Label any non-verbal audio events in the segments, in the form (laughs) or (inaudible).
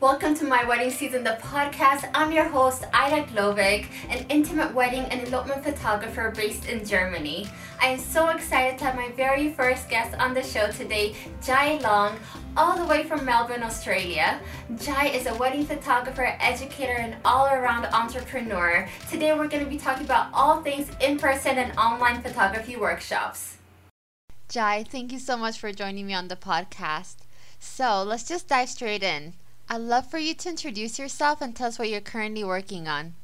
Welcome to my wedding season, the podcast. I'm your host, Ida Glovig, an intimate wedding and elopement photographer based in Germany. I am so excited to have my very first guest on the show today, Jai Long, all the way from Melbourne, Australia. Jai is a wedding photographer, educator, and all around entrepreneur. Today, we're going to be talking about all things in person and online photography workshops. Jai, thank you so much for joining me on the podcast. So, let's just dive straight in. I'd love for you to introduce yourself and tell us what you're currently working on.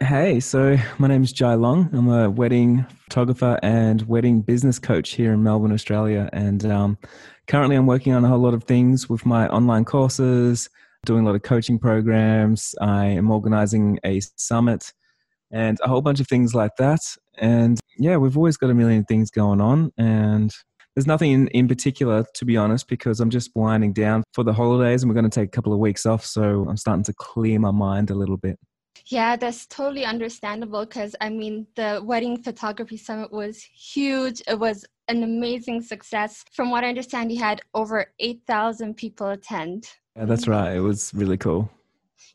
Hey, so my name is Jai Long. I'm a wedding photographer and wedding business coach here in Melbourne, Australia. And um, currently, I'm working on a whole lot of things with my online courses, doing a lot of coaching programs. I am organizing a summit and a whole bunch of things like that. And yeah, we've always got a million things going on. And there's nothing in, in particular, to be honest, because I'm just winding down for the holidays and we're going to take a couple of weeks off. So I'm starting to clear my mind a little bit. Yeah, that's totally understandable because I mean, the Wedding Photography Summit was huge. It was an amazing success. From what I understand, you had over 8,000 people attend. Yeah, that's right. It was really cool.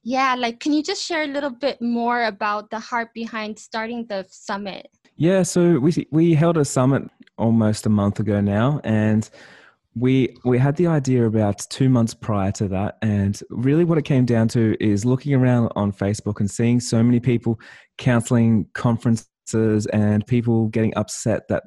Yeah, like, can you just share a little bit more about the heart behind starting the summit? Yeah, so we we held a summit almost a month ago now, and we we had the idea about two months prior to that, and really what it came down to is looking around on Facebook and seeing so many people counseling conferences and people getting upset that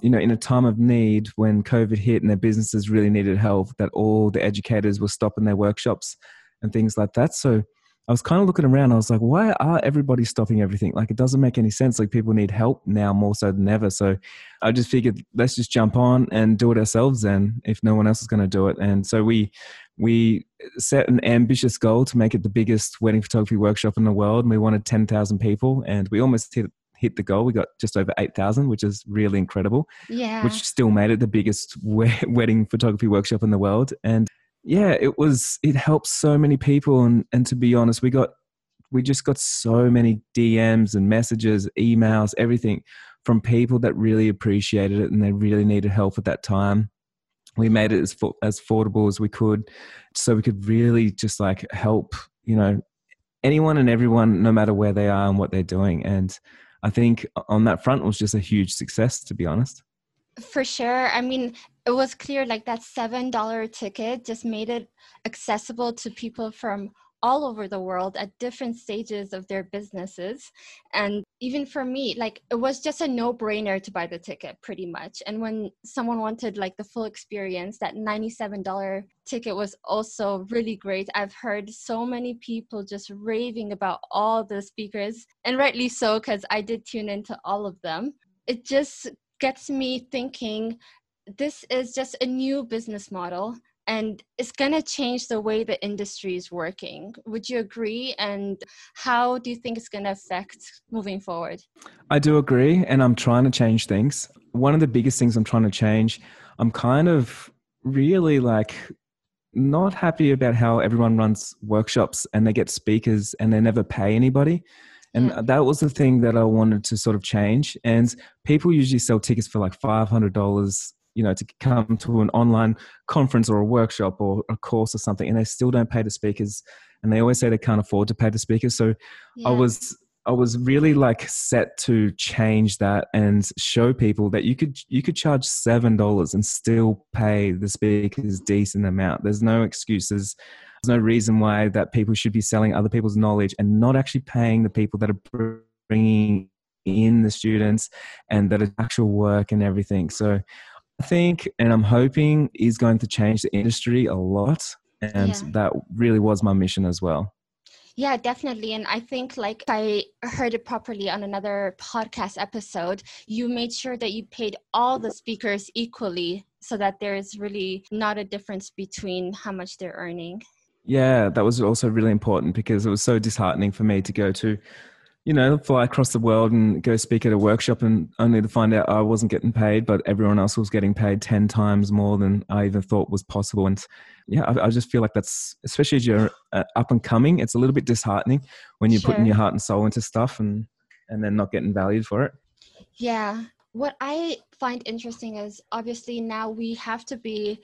you know in a time of need when COVID hit and their businesses really needed help, that all the educators were stopping their workshops and things like that. So I was kind of looking around. I was like, why are everybody stopping everything? Like, it doesn't make any sense. Like, people need help now more so than ever. So I just figured, let's just jump on and do it ourselves then, if no one else is going to do it. And so we we set an ambitious goal to make it the biggest wedding photography workshop in the world. And we wanted 10,000 people, and we almost hit hit the goal. We got just over 8,000, which is really incredible. Yeah. Which still made it the biggest (laughs) wedding photography workshop in the world. And yeah, it was it helped so many people and and to be honest, we got we just got so many DMs and messages, emails, everything from people that really appreciated it and they really needed help at that time. We made it as as affordable as we could, so we could really just like help, you know, anyone and everyone, no matter where they are and what they're doing. And I think on that front was just a huge success, to be honest. For sure. I mean, it was clear like that $7 ticket just made it accessible to people from all over the world at different stages of their businesses. And even for me, like it was just a no brainer to buy the ticket pretty much. And when someone wanted like the full experience, that $97 ticket was also really great. I've heard so many people just raving about all the speakers, and rightly so, because I did tune into all of them. It just gets me thinking this is just a new business model and it's going to change the way the industry is working. Would you agree? And how do you think it's going to affect moving forward? I do agree, and I'm trying to change things. One of the biggest things I'm trying to change, I'm kind of really like not happy about how everyone runs workshops and they get speakers and they never pay anybody. And that was the thing that I wanted to sort of change. And people usually sell tickets for like $500, you know, to come to an online conference or a workshop or a course or something, and they still don't pay the speakers. And they always say they can't afford to pay the speakers. So yeah. I was I was really like set to change that and show people that you could you could charge seven dollars and still pay the speakers decent amount. There's no excuses. There's no reason why that people should be selling other people's knowledge and not actually paying the people that are bringing in the students and that actual work and everything. So I think and I'm hoping is going to change the industry a lot. And yeah. that really was my mission as well. Yeah, definitely. And I think, like, I heard it properly on another podcast episode, you made sure that you paid all the speakers equally so that there is really not a difference between how much they're earning. Yeah, that was also really important because it was so disheartening for me to go to, you know, fly across the world and go speak at a workshop and only to find out I wasn't getting paid, but everyone else was getting paid 10 times more than I even thought was possible. And yeah, I, I just feel like that's, especially as you're uh, up and coming, it's a little bit disheartening when you're sure. putting your heart and soul into stuff and, and then not getting valued for it. Yeah. What I find interesting is obviously now we have to be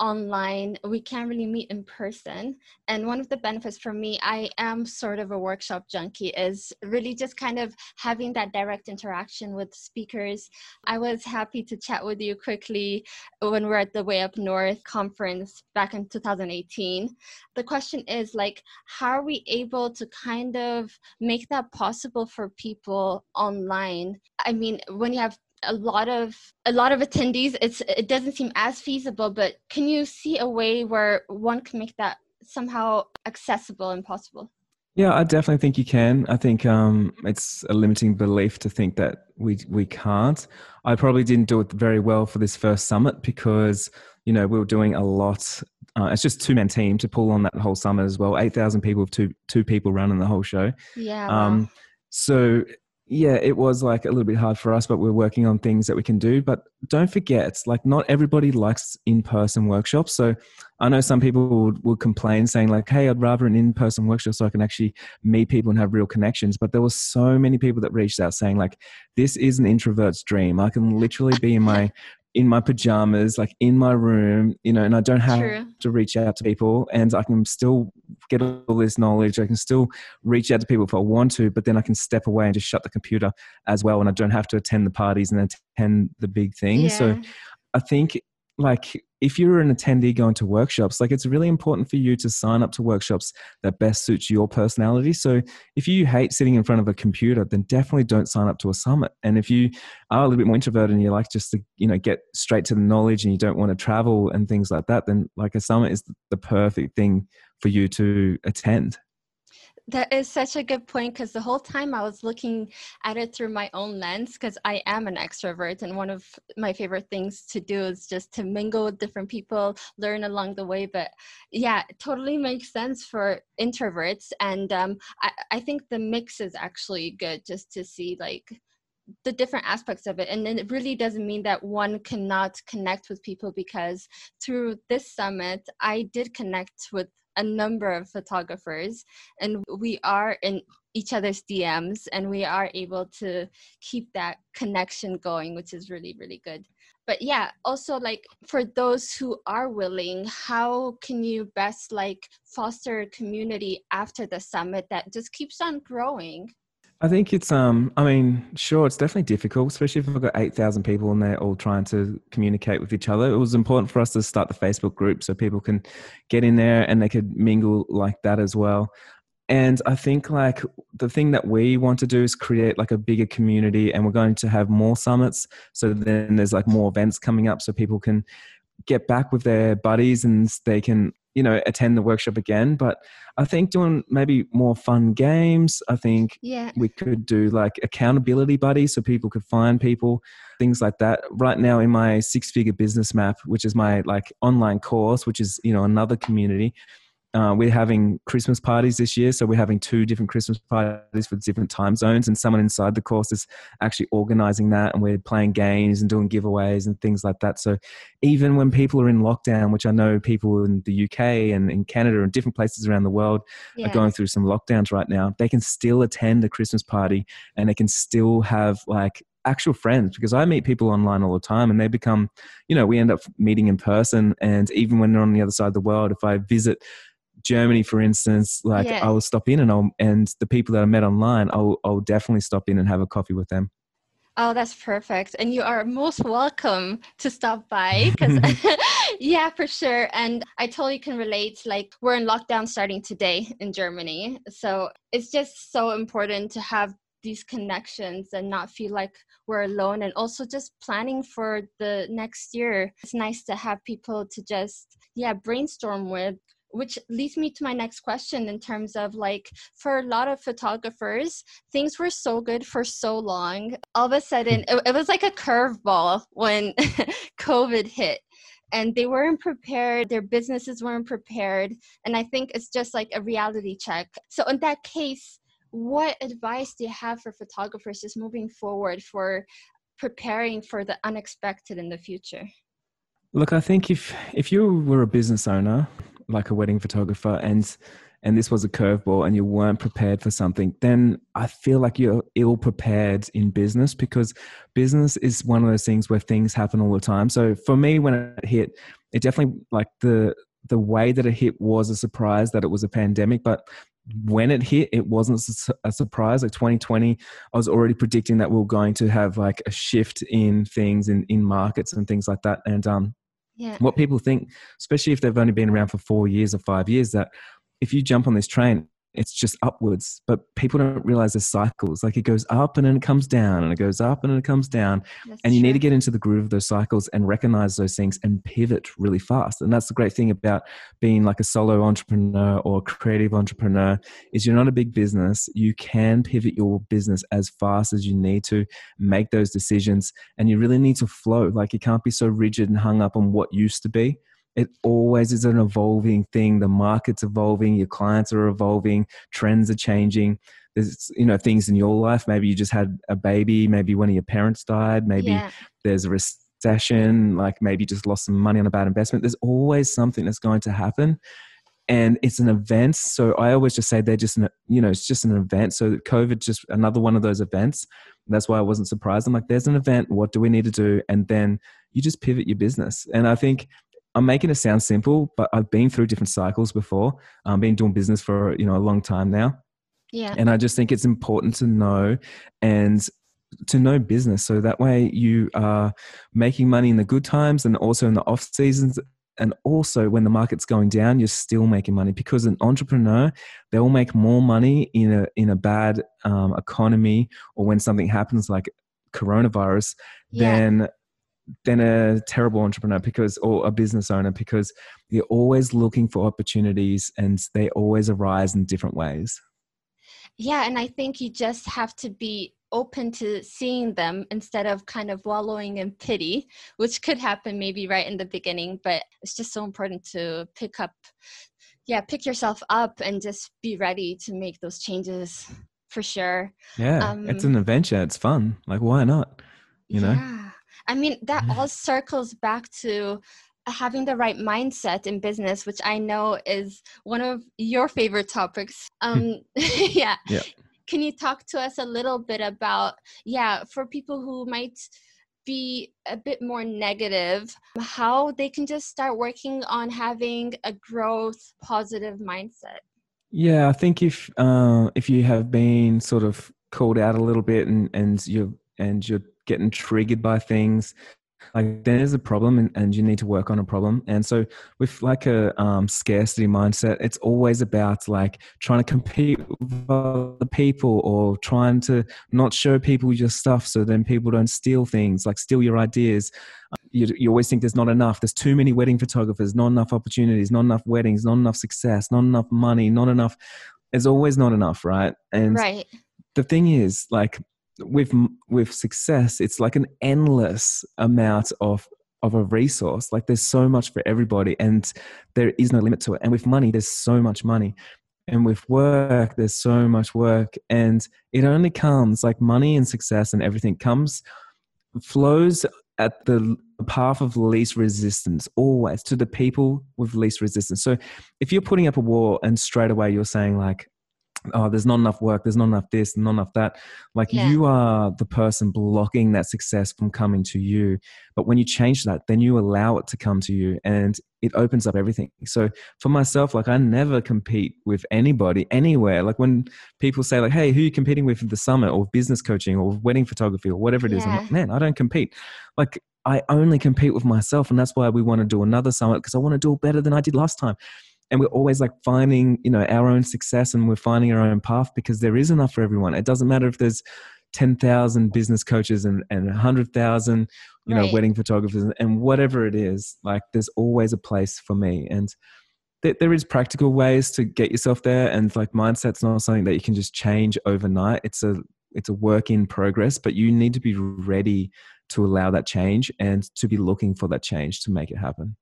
online we can't really meet in person. And one of the benefits for me i am sort of a workshop junkie is really just kind of having that direct interaction with speakers. I was happy to chat with you quickly when we're at the way up north conference back in 2018 the question is like how are we able to kind of make that possible for people online? I mean when you have a lot of a lot of attendees. It's it doesn't seem as feasible but can you see a way where one can make that somehow accessible and possible? Yeah i definitely think you can. I think um, it's a limiting belief to think that we we can't. I probably didn't do it very well for this first summit because you know we were doing a lot uh, it's just two man team to pull on that whole summit as well. 8000 people with two two people running the whole show. Yeah um, wow. so yeah, it was like a little bit hard for us, but we're working on things that we can do. But don't forget, like, not everybody likes in person workshops. So I know some people would, would complain saying, like, hey, I'd rather an in person workshop so I can actually meet people and have real connections. But there were so many people that reached out saying, like, this is an introvert's dream. I can literally be in my in my pajamas, like in my room, you know, and I don't have True. to reach out to people and I can still get all this knowledge. I can still reach out to people if I want to, but then I can step away and just shut the computer as well. And I don't have to attend the parties and attend the big things. Yeah. So I think like if you're an attendee going to workshops like it's really important for you to sign up to workshops that best suits your personality. So if you hate sitting in front of a computer then definitely don't sign up to a summit. And if you are a little bit more introverted and you like just to you know get straight to the knowledge and you don't want to travel and things like that then like a summit is the perfect thing for you to attend that is such a good point because the whole time I was looking at it through my own lens because I am an extrovert and one of my favorite things to do is just to mingle with different people, learn along the way. But yeah, totally makes sense for introverts. And um, I, I think the mix is actually good just to see like the different aspects of it and it really doesn't mean that one cannot connect with people because through this summit i did connect with a number of photographers and we are in each other's DMs and we are able to keep that connection going, which is really, really good. But yeah, also like for those who are willing, how can you best like foster a community after the summit that just keeps on growing? I think it's um I mean, sure, it's definitely difficult, especially if we've got eight thousand people and they're all trying to communicate with each other. It was important for us to start the Facebook group so people can get in there and they could mingle like that as well. And I think like the thing that we want to do is create like a bigger community and we're going to have more summits. So then there's like more events coming up so people can get back with their buddies and they can you know attend the workshop again but i think doing maybe more fun games i think yeah. we could do like accountability buddies so people could find people things like that. Right now in my six figure business map which is my like online course which is you know another community uh, we're having Christmas parties this year, so we're having two different Christmas parties with different time zones, and someone inside the course is actually organizing that, and we're playing games and doing giveaways and things like that. So even when people are in lockdown, which I know people in the UK and in Canada and different places around the world yeah. are going through some lockdowns right now, they can still attend a Christmas party and they can still have like actual friends because I meet people online all the time and they become, you know, we end up meeting in person. And even when they're on the other side of the world, if I visit Germany, for instance, like yeah. I will stop in and I'll, and the people that I met online, I'll, I'll definitely stop in and have a coffee with them. Oh, that's perfect. And you are most welcome to stop by because, (laughs) (laughs) yeah, for sure. And I totally can relate. Like, we're in lockdown starting today in Germany. So it's just so important to have these connections and not feel like we're alone. And also just planning for the next year. It's nice to have people to just, yeah, brainstorm with which leads me to my next question in terms of like for a lot of photographers things were so good for so long. All of a sudden it, it was like a curveball when (laughs) covid hit and they weren't prepared their businesses weren't prepared and i think it's just like a reality check. So in that case what advice do you have for photographers just moving forward for preparing for the unexpected in the future? Look i think if if you were a business owner like a wedding photographer and and this was a curveball and you weren't prepared for something, then I feel like you're ill prepared in business because business is one of those things where things happen all the time. So for me, when it hit, it definitely like the the way that it hit was a surprise that it was a pandemic, but when it hit, it wasn't a surprise. Like 2020, I was already predicting that we are going to have like a shift in things in, in markets and things like that. And um, yeah. what people think, especially if they've only been around for four years or five years, that if you jump on this train, it's just upwards but people don't realize there's cycles. Like it goes up and then it comes down and it goes up and then it comes down. That's and you true. need to get into the groove of those cycles and recognize those things and pivot really fast. And that's the great thing about being like a solo entrepreneur or creative entrepreneur is you're not a big business. You can pivot your business as fast as you need to make those decisions and you really need to flow. Like you can't be so rigid and hung up on what used to be it always is an evolving thing. The market's evolving your clients are evolving trends are changing. There's you know things in your life. Maybe you just had a baby maybe one of your parents died maybe yeah. there's a recession like maybe you just lost some money on a bad investment. There's always something that's going to happen and it's an event. So i always just say they're just an you know it's just an event. So covid just another one of those events. That's why i wasn't surprised. I'm like there's an event. What do we need to do? And then you just pivot your business. And i think I'm making it sound simple, but I've been through different cycles before. I've been doing business for you know a long time now. Yeah. And I just think it's important to know and to know business so that way you are making money in the good times and also in the off seasons and also when the market's going down you're still making money because an entrepreneur they'll make more money in a in a bad um, economy or when something happens like coronavirus yeah. than than a terrible entrepreneur because or a business owner because you're always looking for opportunities and they always arise in different ways. Yeah and i think you just have to be open to seeing them instead of kind of wallowing in pity which could happen maybe right in the beginning but it's just so important to pick up yeah pick yourself up and just be ready to make those changes for sure. Yeah um, it's an adventure it's fun like why not you know? Yeah I mean, that mm-hmm. all circles back to having the right mindset in business, which I know is one of your favorite topics. (laughs) Um, (laughs) yeah. yeah. Can you talk to us a little bit about, yeah, for people who might be a bit more negative, how they can just start working on having a growth positive mindset? Yeah, I think if uh, if you have been sort of called out a little bit and and you're and you're getting triggered by things. Like there's a problem and, and, you need to work on a problem. And so with like a um, scarcity mindset it's always about like trying to compete with other people or trying to not show people your stuff so then people don't steal things like steal your ideas. You, you always think there's not enough. There's too many wedding photographers not enough opportunities not enough weddings not enough success not enough money not enough there's always not enough right? And right. the thing is like with with success it's like an endless amount of of a resource like there's so much for everybody and there is no limit to it. And with money there's so much money. And with work there's so much work. And it only comes like money and success and everything comes flows at the path of least resistance always to the people with least resistance. So if you're putting up a wall and straight away you're saying like oh there's not enough work there's not enough this not enough that. Like yeah. you are the person blocking that success from coming to you. But when you change that then you allow it to come to you and it opens up everything. So for myself like i never compete with anybody anywhere. Like when people say like hey who are you competing with at the summit or business coaching or wedding photography or whatever it is? Yeah. i'm like man i don't compete. Like i only compete with myself and that's why we want to do another summit because i want to do it better than i did last time and we're always like finding you know our own success and we're finding our own path because there is enough for everyone. It doesn't matter if there's 10,000 business coaches and, and 100,000 you know right. wedding photographers and whatever it is like there's always a place for me. And th- there is practical ways to get yourself there and like mindset's not something that you can just change overnight. It's a it's a work in progress but you need to be ready to allow that change and to be looking for that change to make it happen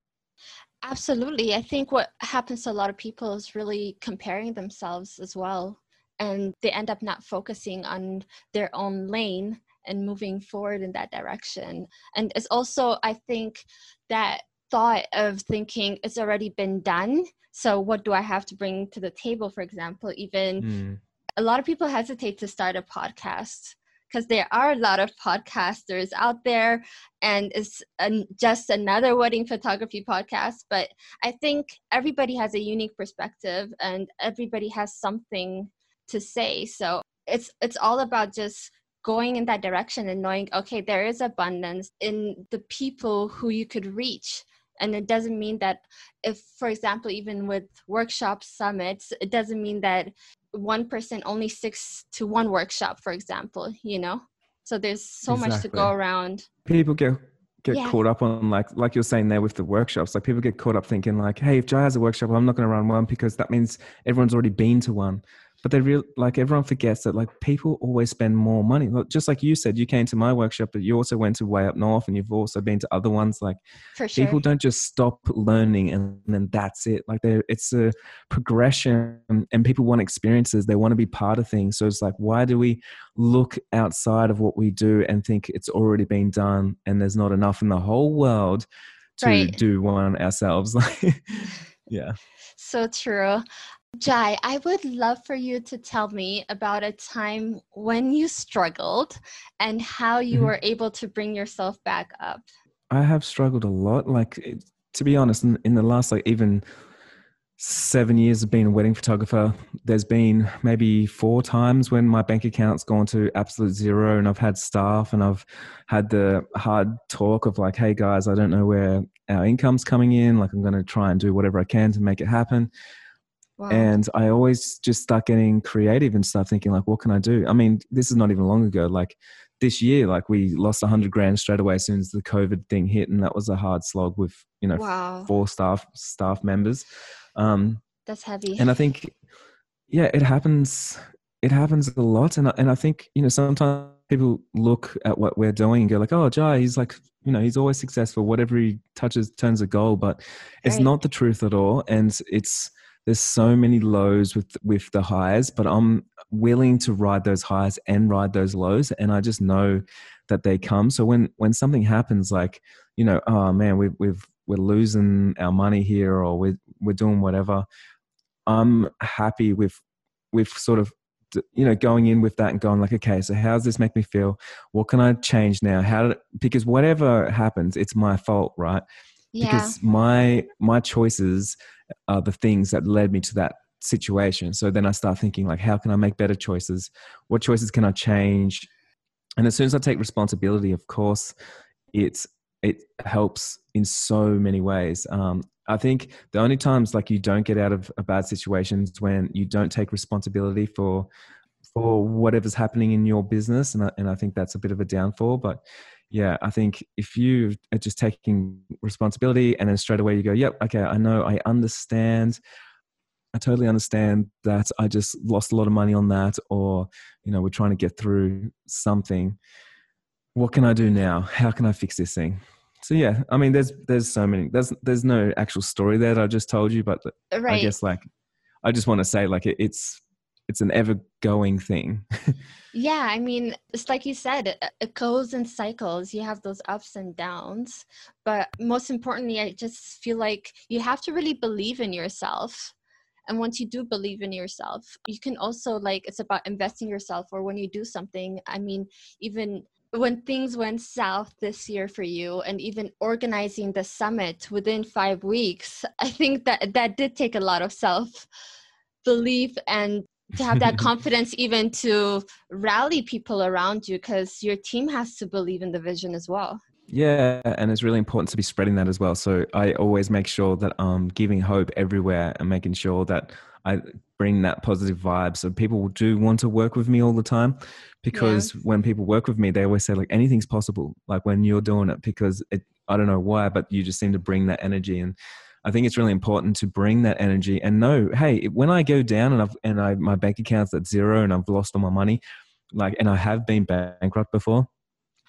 Absolutely. I think what happens to a lot of people is really comparing themselves as well. And they end up not focusing on their own lane and moving forward in that direction. And it's also, I think, that thought of thinking it's already been done. So, what do I have to bring to the table, for example? Even mm. a lot of people hesitate to start a podcast because there are a lot of podcasters out there and it's an, just another wedding photography podcast but i think everybody has a unique perspective and everybody has something to say. So it's it's all about just going in that direction and knowing okay there is abundance in the people who you could reach. And it doesn't mean that if for example even with workshop summits it doesn't mean that one person only sticks to one workshop for example you know so there's so exactly. much to go around people get get yeah. caught up on like like you're saying there with the workshops like people get caught up thinking like hey if jai has a workshop i'm not going to run one because that means everyone's already been to one but they real like everyone forgets that like people always spend more money. Just like you said you came to my workshop but you also went to way up north and you've also been to other ones. Like For sure. people don't just stop learning and then that's it. Like it's a progression and people want experiences. They want to be part of things. So it's like why do we look outside of what we do and think it's already been done and there's not enough in the whole world to right. do one ourselves? (laughs) Like yeah. So true Jai, I would love for you to tell me about a time when you struggled and how you mm-hmm. were able to bring yourself back up. I have struggled a lot. Like, to be honest, in, in the last, like, even seven years of being a wedding photographer, there's been maybe four times when my bank account's gone to absolute zero and I've had staff and I've had the hard talk of like, hey guys, I don't know where our income's coming in. Like, I'm going to try and do whatever I can to make it happen. Wow. And I always just start getting creative and start thinking like, what can I do? I mean, this is not even long ago. Like this year, like we lost a hundred grand straight away as soon as the COVID thing hit, and that was a hard slog with you know wow. four staff staff members. Um, That's heavy. And I think, yeah, it happens. It happens a lot, and I, and I think you know sometimes people look at what we're doing and go like, oh, Jai, he's like you know he's always successful. Whatever he touches turns a goal, but it's right. not the truth at all, and it's there's so many lows with with the highs but i'm willing to ride those highs and ride those lows and i just know that they come. So when when something happens like you know oh man we, we've we're losing our money here or we're we're doing whatever i'm happy with with sort of you know going in with that and going like okay so how does this make me feel? What can i change now? How did, because whatever happens it's my fault right? Yeah. because my my choices are the things that led me to that situation. So then i start thinking like how can i make better choices? What choices can i change? And as soon as i take responsibility of course it's it helps in so many ways. Um, i think the only times like you don't get out of a bad situation is when you don't take responsibility for for whatever's happening in your business. And I, and I think that's a bit of a downfall but yeah, I think if you are uh, just taking responsibility and then straight away you go, yep, okay, I know, I understand. I totally understand that I just lost a lot of money on that, or, you know, we're trying to get through something. What can I do now? How can I fix this thing? So yeah, I mean, there's there's so many. There's there's no actual story there that I just told you, but right. I guess like I just want to say like it, it's it's an ever going thing. yeah, (laughs) I mean, it's like you said, it, it, goes in cycles. You have those ups and downs, but most importantly, I just feel like you have to really believe in yourself. And once you do believe in yourself, you can also like it's about investing yourself or when you do something. I mean, even when things went south this year for you and even organizing the summit within 5 weeks, I think that that did take a lot of self belief and to have that (laughs) confidence even to rally people around you because your team has to believe in the vision as well. Yeah and it's really important to be spreading that as well. So i always make sure that i'm giving hope everywhere and making sure that i bring that positive vibe. So people do want to work with me all the time because yeah. when people work with me they always say like anything's possible like when you're doing it because it i don't know why but you just seem to bring that energy and I think it's really important to bring that energy and know, hey, when I go down and I've and I my bank account's at zero and I've lost all my money, like and I have been bankrupt before,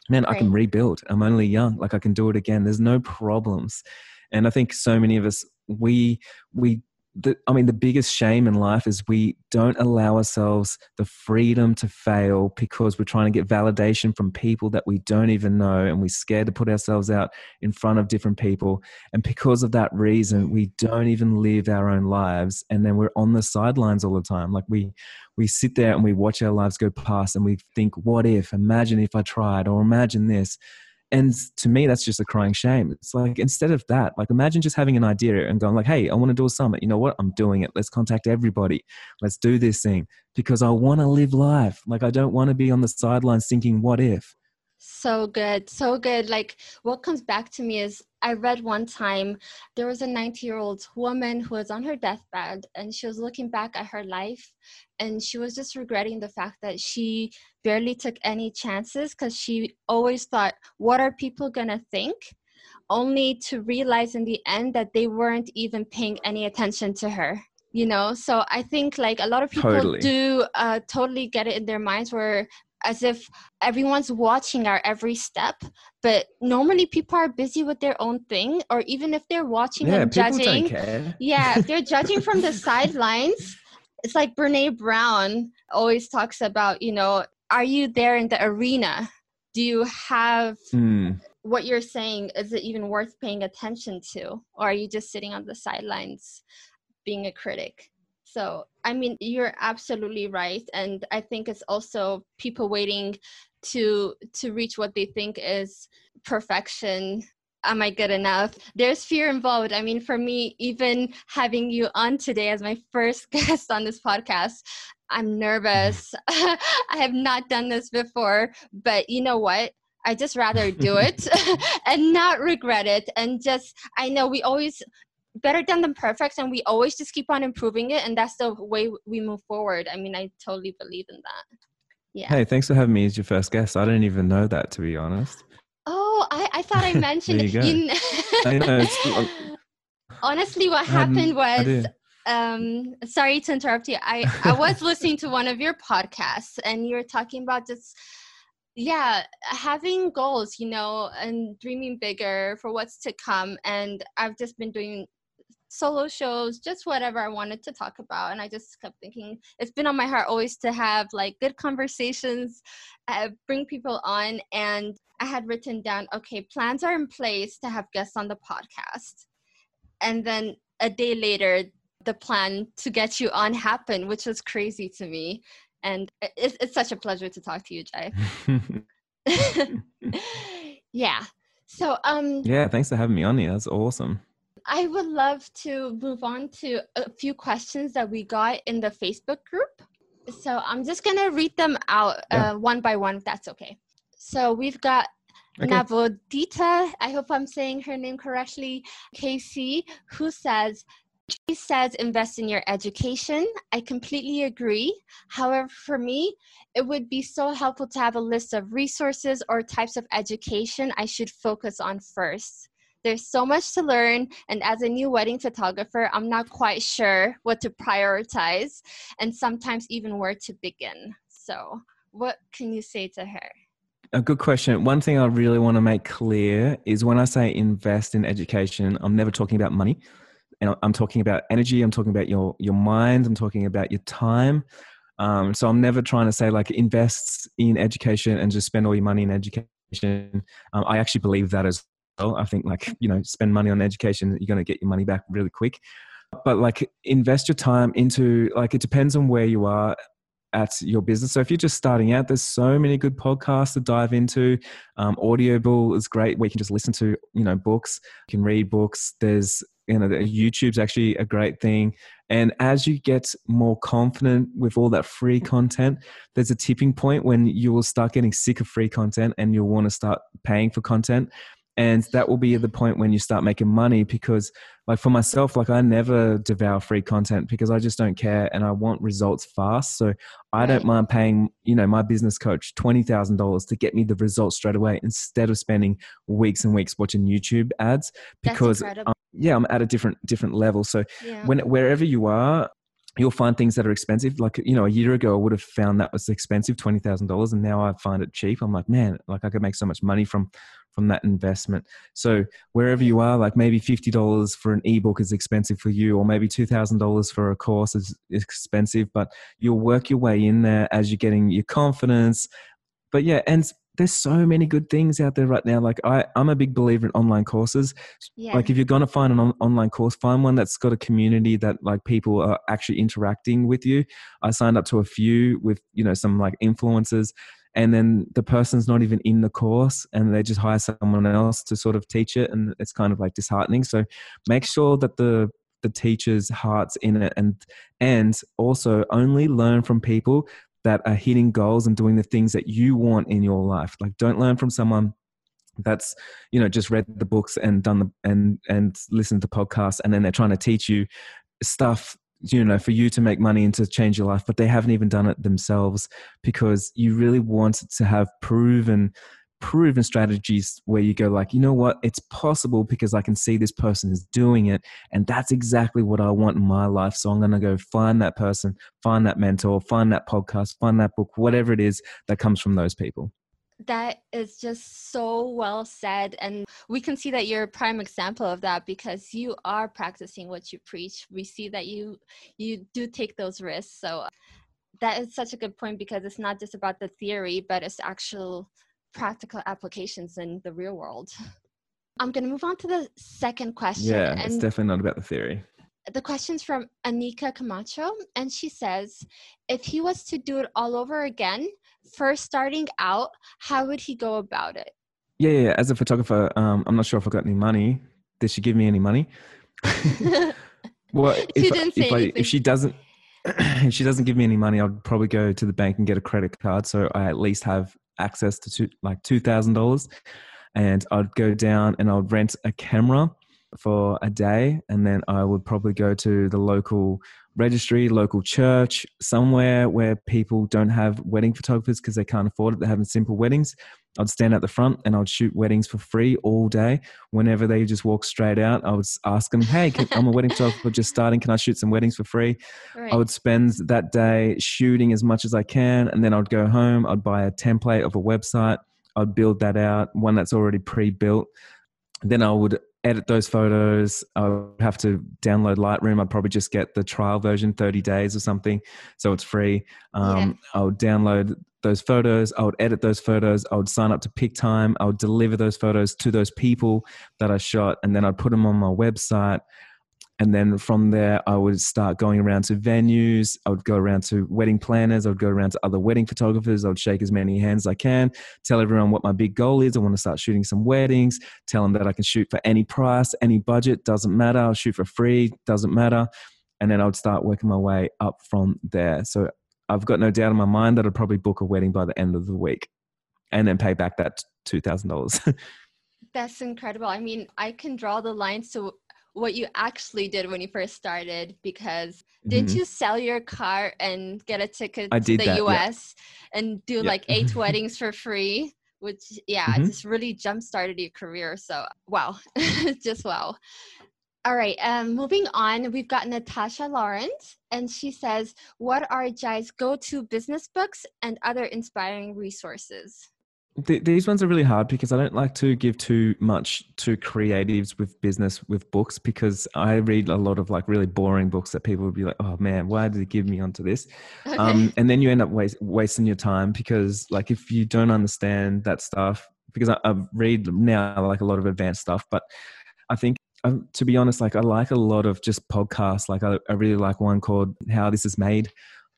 man, right. I can rebuild. I'm only young, like I can do it again. There's no problems. And I think so many of us we we the, I mean, the biggest shame in life is we don't allow ourselves the freedom to fail because we're trying to get validation from people that we don't even know and we're scared to put ourselves out in front of different people. And because of that reason, we don't even live our own lives. And then we're on the sidelines all the time. Like we, we sit there and we watch our lives go past and we think, what if? Imagine if I tried, or imagine this and to me that's just a crying shame. It's like instead of that like imagine just having an idea and going like hey i want to do a summit. You know what? I'm doing it. Let's contact everybody. Let's do this thing because i want to live life. Like i don't want to be on the sidelines thinking what if so good so good. Like what comes back to me is i read one time there was a 90 year old woman who was on her deathbed and she was looking back at her life and she was just regretting the fact that she barely took any chances because she always thought what are people gonna think? only to realize in the end that they weren't even paying any attention to her you know? So i think like a lot of people totally. do uh, totally get it in their minds where as if everyone's watching our every step but normally people are busy with their own thing or even if they're watching yeah, and judging yeah (laughs) they're judging from the sidelines. It's like Brené Brown always talks about you know are you there in the arena? Do you have mm. what you're saying? Is it even worth paying attention to? Or are you just sitting on the sidelines being a critic so, I mean, you're absolutely right, and I think it's also people waiting to to reach what they think is perfection am I good enough? There's fear involved. I mean, for me, even having you on today as my first (laughs) guest on this podcast, I'm nervous. (laughs) I have not done this before, but you know what? I just rather do it (laughs) and not regret it. And just, I know we always better done than perfect and we always just keep on improving it and that's the way we move forward. I mean i totally believe in that. Yeah. Hey thanks for having me as your first guest. I didn't even know that to be honest. Oh i, I thought i (laughs) mentioned it you (laughs) I know, (laughs) honestly what happened was um sorry to interrupt you. I i was listening to one of your podcasts and you were talking about just yeah having goals you know and dreaming bigger for what's to come and i've just been doing solo shows, just whatever I wanted to talk about. And I just kept thinking it's been on my heart always to have like good conversations, uh, bring people on. And I had written down, okay, plans are in place to have guests on the podcast. And then a day later, the plan to get you on happened, which was crazy to me. And it's, it's such a pleasure to talk to you, Jai. (laughs) (laughs) yeah. So, um, yeah, thanks for having me on here. That's awesome. I would love to move on to a few questions that we got in the Facebook group. So I'm just going to read them out yeah. uh, one by one, if that's okay. So we've got okay. Navodita, I hope I'm saying her name correctly, Casey, who says, she says invest in your education. I completely agree. However, for me, it would be so helpful to have a list of resources or types of education I should focus on first. There's so much to learn, and as a new wedding photographer, I'm not quite sure what to prioritize and sometimes even where to begin. So, what can you say to her? A good question. One thing I really want to make clear is when I say invest in education, I'm never talking about money. And I'm talking about energy, I'm talking about your your mind, I'm talking about your time. Um, so I'm never trying to say like invest in education and just spend all your money in education. Um, I actually believe that as I think like, you know, spend money on education, you're going to get your money back really quick. But like invest your time into like it depends on where you are at your business. So if you're just starting out, there's so many good podcasts to dive into. Um, Audible is great where you can just listen to, you know, books. You can read books. There's, you know, YouTube's actually a great thing. And as you get more confident with all that free content, there's a tipping point when you will start getting sick of free content and you'll want to start paying for content and that will be the point when you start making money because like for myself like i never devour free content because i just don't care and i want results fast so i right. don't mind paying you know my business coach $20000 to get me the results straight away instead of spending weeks and weeks watching youtube ads because um, yeah i'm at a different different level so yeah. when wherever you are you'll find things that are expensive. Like, you know, a year ago, I would have found that was expensive, $20,000. And now I find it cheap. I'm like, man, like I could make so much money from, from that investment. So wherever you are, like maybe fifty dollars for an ebook is expensive for you, or maybe two thousand dollars for a course is expensive, but you'll work your way in there as you're getting your confidence. But yeah, and there's so many good things out there right now. Like I, I'm a big believer in online courses. Yeah. Like if you're going to find an on- online course, find one that's got a community that like people are actually interacting with you. I signed up to a few with, you know, some like influencers and then the person's not even in the course and they just hire someone else to sort of teach it. And it's kind of like disheartening. So make sure that the, the teacher's heart's in it and and also only learn from people that are hitting goals and doing the things that you want in your life. Like, don't learn from someone that's you know just read the books and done the and and listened to podcasts and then they're trying to teach you stuff you know for you to make money and to change your life but they haven't even done it themselves because you really want to have proven proven strategies where you go like you know what? It's possible because i can see this person is doing it and that's exactly what i want in my life so i'm going to go find that person find that mentor find that podcast find that book whatever it is that comes from those people. That is just so well said and we can see that you're a prime example of that because you are practicing what you preach. We see that you you do take those risks so that is such a good point because it's not just about the theory but it's actual practical applications in the real world. I'm going to move on to the second question. Yeah, and it's definitely not about the theory. The question's from Anika Camacho, and she says, if he was to do it all over again, first starting out, how would he go about it? Yeah, yeah. As a photographer, um, I'm not sure if I got any money. Did she give me any money? (laughs) well, if, she didn't say if, I, if she doesn't, (clears throat) if she doesn't give me any money, I'd probably go to the bank and get a credit card so I at least have access to two, like $2,000 and I'd go down and I'd rent a camera for a day and then I would probably go to the local registry, local church, somewhere where people don't have wedding photographers because they can't afford it. They're having simple weddings. I'd stand at the front and I'd shoot weddings for free all day. Whenever they just walk straight out, I would ask them, Hey, can, I'm a wedding (laughs) photographer just starting. Can I shoot some weddings for free? Right. I would spend that day shooting as much as I can. And then I'd go home. I'd buy a template of a website. I'd build that out, one that's already pre built. Then I would edit those photos. I would have to download Lightroom. I'd probably just get the trial version, 30 days or something. So it's free. Um, yeah. I would download those photos. I would edit those photos. I would sign up to Pic-Time. I would deliver those photos to those people that I shot. And then I'd put them on my website. And then from there, I would start going around to venues. I would go around to wedding planners. I would go around to other wedding photographers. I would shake as many hands as I can, tell everyone what my big goal is. I want to start shooting some weddings, tell them that I can shoot for any price, any budget, doesn't matter. I'll shoot for free, doesn't matter. And then I would start working my way up from there. So I've got no doubt in my mind that I'd probably book a wedding by the end of the week and then pay back that $2,000. (laughs) That's incredible. I mean, I can draw the lines to what you actually did when you first started because mm-hmm. you sell your car and get a ticket I to the that, US yeah. and do yeah. like eight (laughs) weddings for free? Which yeah, mm-hmm. just really jump started your career. So wow, (laughs) just wow. All right, um, moving on, we've got Natasha Lawrence, and she says, What are Jai's go to business books and other inspiring resources? These ones are really hard because I don't like to give too much to creatives with business with books because I read a lot of like really boring books that people would be like, oh man, why did they give me onto this? Okay. Um, and then you end up waste, wasting your time because like if you don't understand that stuff, because I, I read now like a lot of advanced stuff, but I think um, to be honest, like I like a lot of just podcasts. Like I, I really like one called How This Is Made.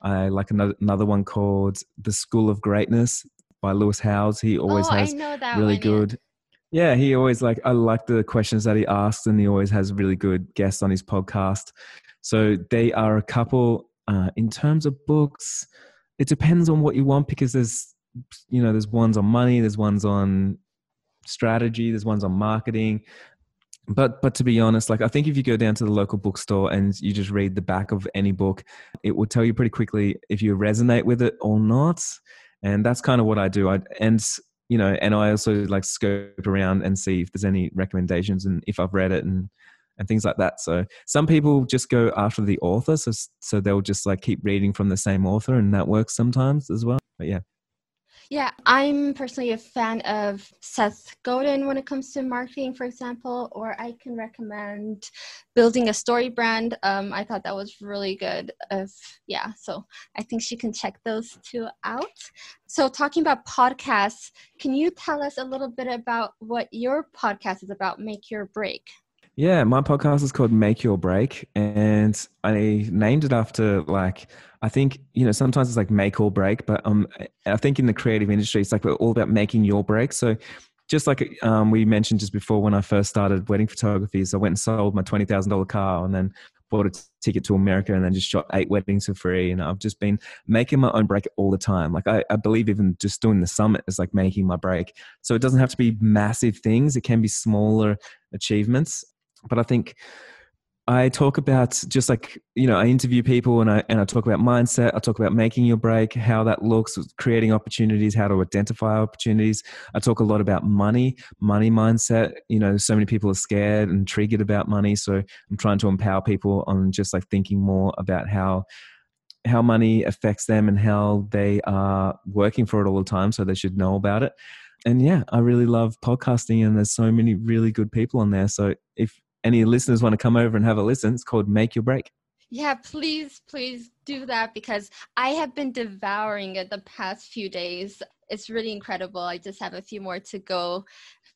I like another, another one called The School of Greatness by Lewis Howes. He always oh, has really one, good. Yeah. yeah, he always like I like the questions that he asks, and he always has really good guests on his podcast. So they are a couple. Uh, in terms of books, it depends on what you want because there's you know there's ones on money, there's ones on strategy, there's ones on marketing. But but to be honest, like I think if you go down to the local bookstore and you just read the back of any book, it will tell you pretty quickly if you resonate with it or not and that's kind of what I do. I and you know, and I also like scope around and see if there's any recommendations and if I've read it and and things like that. So some people just go after the author, so so they'll just like keep reading from the same author, and that works sometimes as well. But yeah. Yeah, I'm personally a fan of Seth Godin when it comes to marketing, for example, or I can recommend building a StoryBrand. Um, I thought that was really good. If yeah, so I think she can check those two out. So, talking about podcasts, can you tell us a little bit about what your podcast is about, Make Your Break? Yeah, my podcast is called Make Your Break, and I named it after like I think you know sometimes it's like make or break, but um, I think in the creative industry it's like we're all about making your break. So just like um, we mentioned just before when I first started wedding photography, so I went and sold my twenty thousand dollar car, and then bought a t- ticket to America, and then just shot eight weddings for free. And I've just been making my own break all the time. Like I, I believe even just doing the summit is like making my break. So it doesn't have to be massive things; it can be smaller achievements but I think I talk about just like you know I interview people and I and I talk about mindset. I talk about making your break, how that looks, creating opportunities, how to identify opportunities. I talk a lot about money, money mindset. You know, so many people are scared and triggered about money, so I'm trying to empower people on just like thinking more about how how money affects them and how they are working for it all the time, so they should know about it. And yeah, I really love podcasting, and there's so many really good people on there. So if any listeners want to come over and have a listen, it's called Make Your Break. Yeah, please, please do that because I have been devouring it the past few days. It's really incredible. I just have a few more to go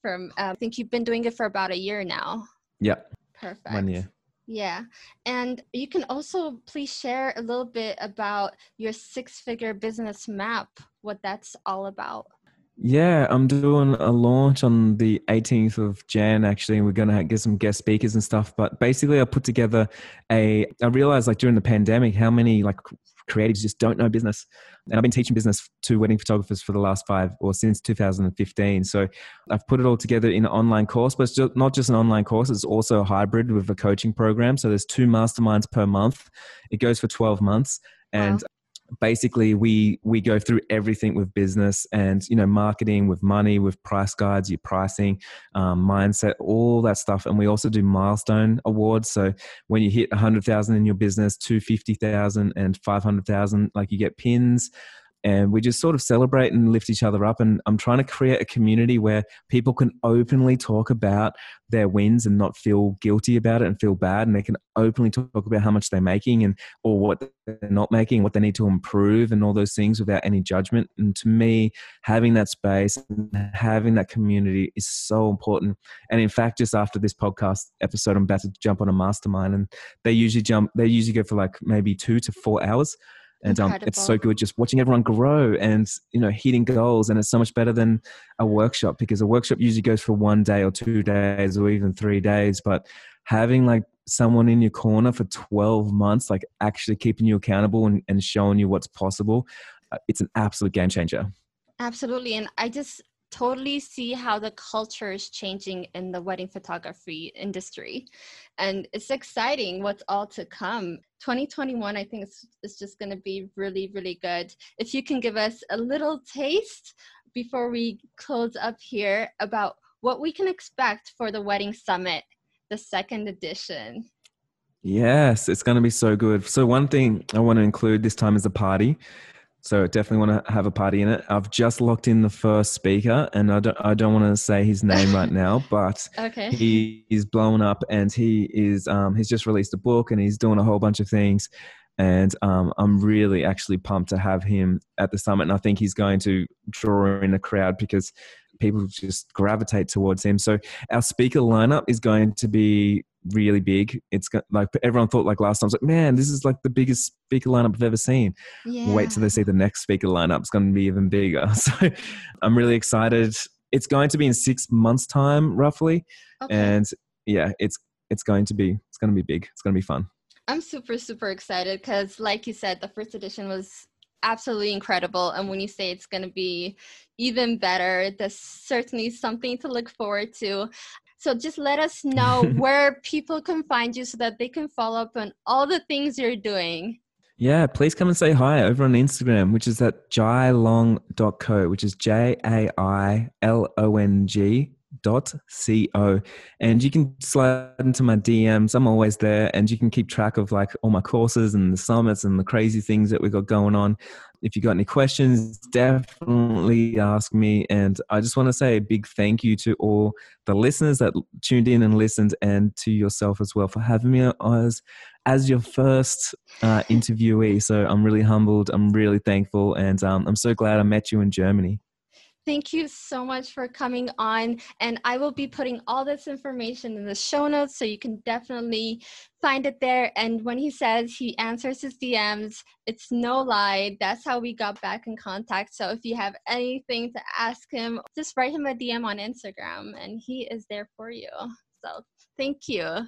from, uh, I think you've been doing it for about a year now. Yeah. Perfect. One year. Yeah. And you can also please share a little bit about your six figure business map, what that's all about. Yeah, I'm doing a launch on the 18th of Jan. Actually, we're going to get some guest speakers and stuff. But basically, I put together a. I realized like during the pandemic, how many like creatives just don't know business. And I've been teaching business to wedding photographers for the last five or since 2015. So I've put it all together in an online course, but it's just not just an online course, it's also a hybrid with a coaching program. So there's two masterminds per month. It goes for 12 months. And basically we we go through everything with business and you know marketing with money with price guides your pricing um, mindset all that stuff. And we also do milestone awards. So when you hit 100000 in your business 250000 and 500000 like you get pins and we just sort of celebrate and lift each other up. And I'm trying to create a community where people can openly talk about their wins and not feel guilty about it and feel bad, and they can openly talk about how much they're making and or what they're not making, what they need to improve, and all those things without any judgment. And to me, having that space and having that community is so important. And in fact, just after this podcast episode, I'm about to jump on a mastermind, and they usually jump. They usually go for like maybe two to four hours and um, it's so good just watching everyone grow and you know hitting goals and it's so much better than a workshop because a workshop usually goes for one day or two days or even three days but having like someone in your corner for 12 months like actually keeping you accountable and, and showing you what's possible uh, it's an absolute game changer. Absolutely and i just totally see how the culture is changing in the wedding photography industry. And it's exciting what's all to come. 2021, I think, is, is just going to be really, really good. If you can give us a little taste before we close up here about what we can expect for the Wedding Summit, the second edition. Yes, it's going to be so good. So, one thing I want to include this time is a party. So definitely want to have a party in it. I've just locked in the first speaker, and I don't I don't want to say his name right (laughs) now, but okay. he is blown up, and he is um, he's just released a book, and he's doing a whole bunch of things, and um, I'm really actually pumped to have him at the summit, and I think he's going to draw in a crowd because people just gravitate towards him. So our speaker lineup is going to be really big. It's got, like everyone thought like last time. It's like, man, this is like the biggest speaker lineup I've ever seen. Yeah. Wait till they see the next speaker lineup. It's going to be even bigger. (laughs) So I'm really excited. It's going to be in six months' time, roughly, okay. and yeah, it's it's going to be it's going to be big. It's going to be fun. I'm super super excited because, like you said, the first edition was absolutely incredible. And when you say it's going to be even better, there's certainly something to look forward to. So just let us (laughs) know where people can find you so that they can follow up on all the things you're doing. Yeah, please come and say hi over on Instagram, which is at jailong.co, which is J A I L O N G co. And you can slide into my dms i'm always there and you can keep track of like all my courses and the summits and the crazy things that we got going on. If you got any questions definitely ask me. And i just want to say a big thank you to all the listeners that tuned in and listened and to yourself as well for having me as as your first uh, interviewee. So i'm really humbled i'm really thankful and um, i'm so glad i met you in germany Thank you so much for coming on. And I will be putting all this information in the show notes so you can definitely find it there. And when he says he answers his DMs, it's no lie. That's how we got back in contact. So if you have anything to ask him, just write him a DM on Instagram and he is there for you. So thank you.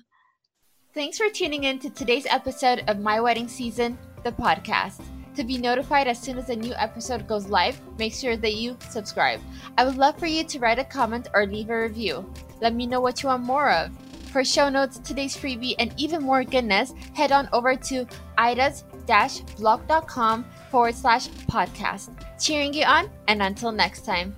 Thanks for tuning in to today's episode of My Wedding Season, the podcast. To be notified as soon as a new episode goes live, make sure that you subscribe. I would love for you to write a comment or leave a review. Let me know what you want more of. For show notes, today's freebie, and even more goodness, head on over to idas-blog.com forward slash podcast. Cheering you on, and until next time.